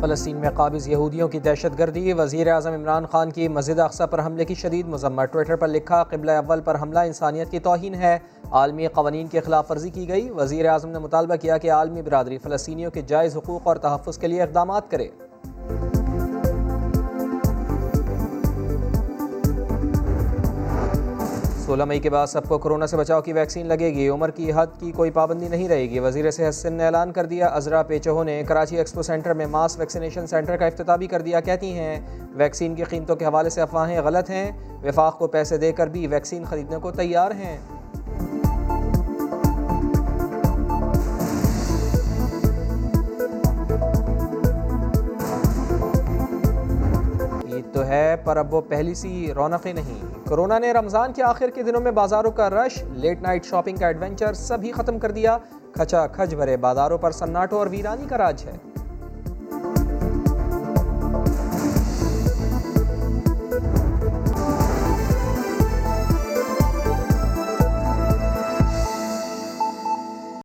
فلسطین میں قابض یہودیوں کی دہشت گردی وزیر اعظم عمران خان کی مسجد اقصہ پر حملے کی شدید مذمت۔ ٹویٹر پر لکھا، قبلہ اول پر حملہ انسانیت کی توہین ہے۔ عالمی قوانین کی خلاف ورزی کی گئی۔ وزیر اعظم نے مطالبہ کیا کہ عالمی برادری فلسطینیوں کے جائز حقوق اور تحفظ کے لیے اقدامات کرے۔ سولہ مئی کے بعد سب کو کرونا سے بچاؤ کی ویکسین لگے گی۔ عمر کی حد کی کوئی پابندی نہیں رہے گی۔ وزیر صحت سن نے اعلان کر دیا۔ ازرا پیچہو نے کراچی ایکسپو سینٹر میں ماس ویکسینیشن سینٹر کا افتتاح بھی کر دیا۔ کہتی ہیں، ویکسین کی قیمتوں کے حوالے سے افواہیں غلط ہیں۔ وفاق کو پیسے دے کر بھی ویکسین خریدنے کو تیار ہیں۔ تو ہے، پر اب وہ پہلی سی رونقیں نہیں۔ کرونا نے رمضان کے آخر کے دنوں میں بازاروں کا رش، لیٹ نائٹ شاپنگ کا ایڈونچر سبھی ختم کر دیا۔ کھچا کھچ بھرے بازاروں پر سناٹو اور ویرانی کا راج ہے۔